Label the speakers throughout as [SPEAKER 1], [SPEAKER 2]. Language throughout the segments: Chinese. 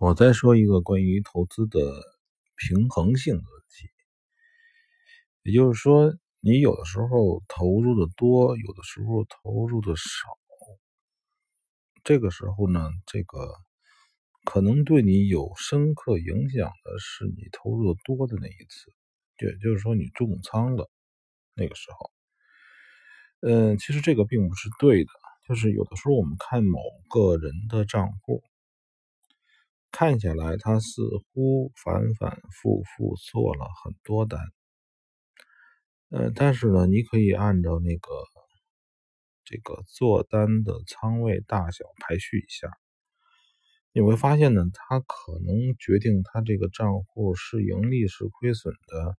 [SPEAKER 1] 我再说一个关于投资的平衡性的问题，也就是说，你有的时候投入的多，有的时候投入的少。这个时候呢，这个可能对你有深刻影响的是你投入的多的那一次，也就是说你重仓了那个时候。嗯，其实这个并不是对的，就是有的时候我们看某个人的账户。看下来，他似乎反反复复做了很多单，呃，但是呢，你可以按照那个这个做单的仓位大小排序一下，你会发现呢，他可能决定他这个账户是盈利是亏损的，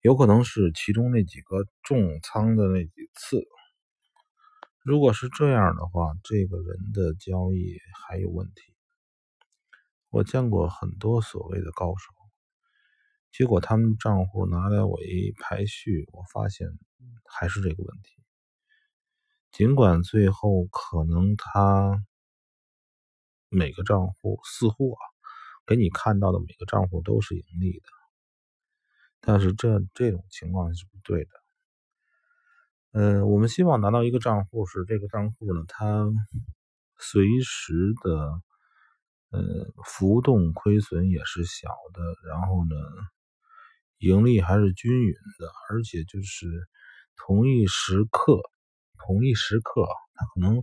[SPEAKER 1] 有可能是其中那几个重仓的那几次。如果是这样的话，这个人的交易还有问题。我见过很多所谓的高手，结果他们账户拿来我一排序，我发现还是这个问题。尽管最后可能他每个账户似乎啊给你看到的每个账户都是盈利的，但是这这种情况是不对的。嗯，我们希望拿到一个账户是这个账户呢，它随时的。呃，浮动亏损也是小的，然后呢，盈利还是均匀的，而且就是同一时刻，同一时刻，它可能，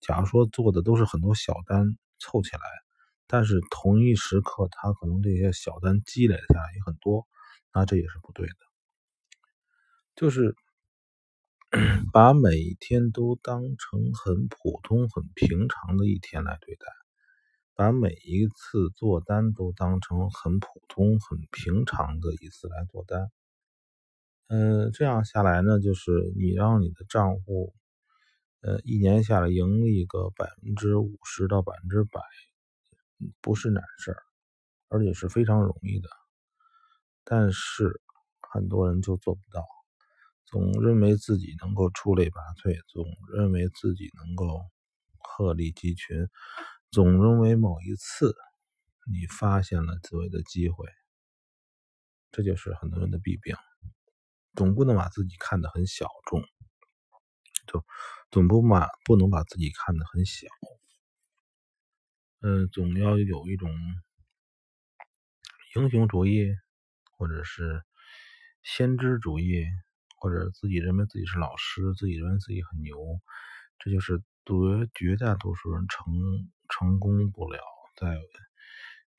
[SPEAKER 1] 假如说做的都是很多小单凑起来，但是同一时刻，它可能这些小单积累下来也很多，那这也是不对的，就是 把每一天都当成很普通、很平常的一天来对待。把每一次做单都当成很普通、很平常的一次来做单，嗯，这样下来呢，就是你让你的账户，呃，一年下来盈利个百分之五十到百分之百，不是难事儿，而且是非常容易的。但是很多人就做不到，总认为自己能够出类拔萃，总认为自己能够鹤立鸡群。总认为某一次你发现了所谓的机会，这就是很多人的弊病。总不能把自己看得很小众，就总不把不能把自己看得很小。嗯，总要有一种英雄主义，或者是先知主义，或者自己认为自己是老师，自己认为自己很牛，这就是绝绝大多数人成。成功不了，在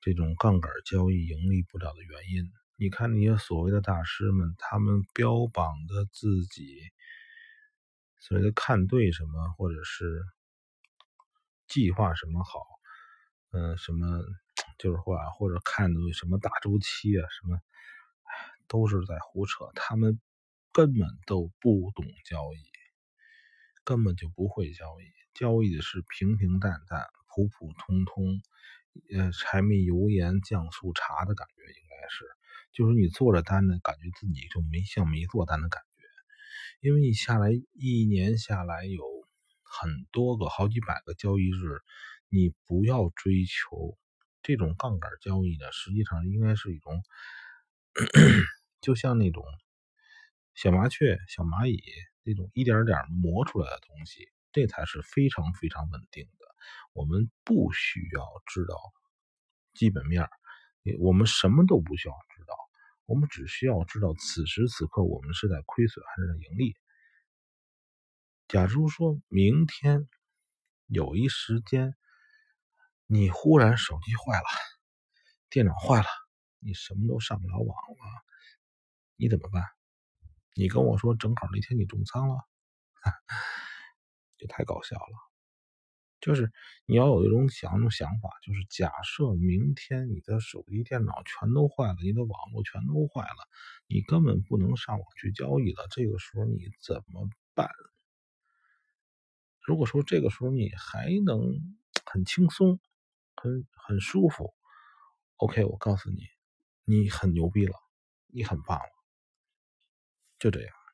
[SPEAKER 1] 这种杠杆交易盈利不了的原因，你看那些所谓的大师们，他们标榜的自己所谓的看对什么，或者是计划什么好，嗯，什么 就是或或者看的什么大周期啊，什么，都是在胡扯。他们根本都不懂交易，根本就不会交易，交易的是平平淡淡。普普通通，呃，柴米油盐酱醋茶的感觉应该是，就是你做着单呢，感觉自己就没像没做单的感觉，因为你下来一年下来有很多个好几百个交易日，你不要追求这种杠杆交易呢，实际上应该是一种，就像那种小麻雀、小蚂蚁那种一点点磨出来的东西，这才是非常非常稳定的。我们不需要知道基本面，我们什么都不需要知道，我们只需要知道此时此刻我们是在亏损还是在盈利。假如说明天有一时间，你忽然手机坏了，电脑坏了，你什么都上不了网了，你怎么办？你跟我说正好那天你重仓了，这太搞笑了。就是你要有一种想一种想法，就是假设明天你的手机、电脑全都坏了，你的网络全都坏了，你根本不能上网去交易了。这个时候你怎么办？如果说这个时候你还能很轻松、很很舒服，OK，我告诉你，你很牛逼了，你很棒了，就这样。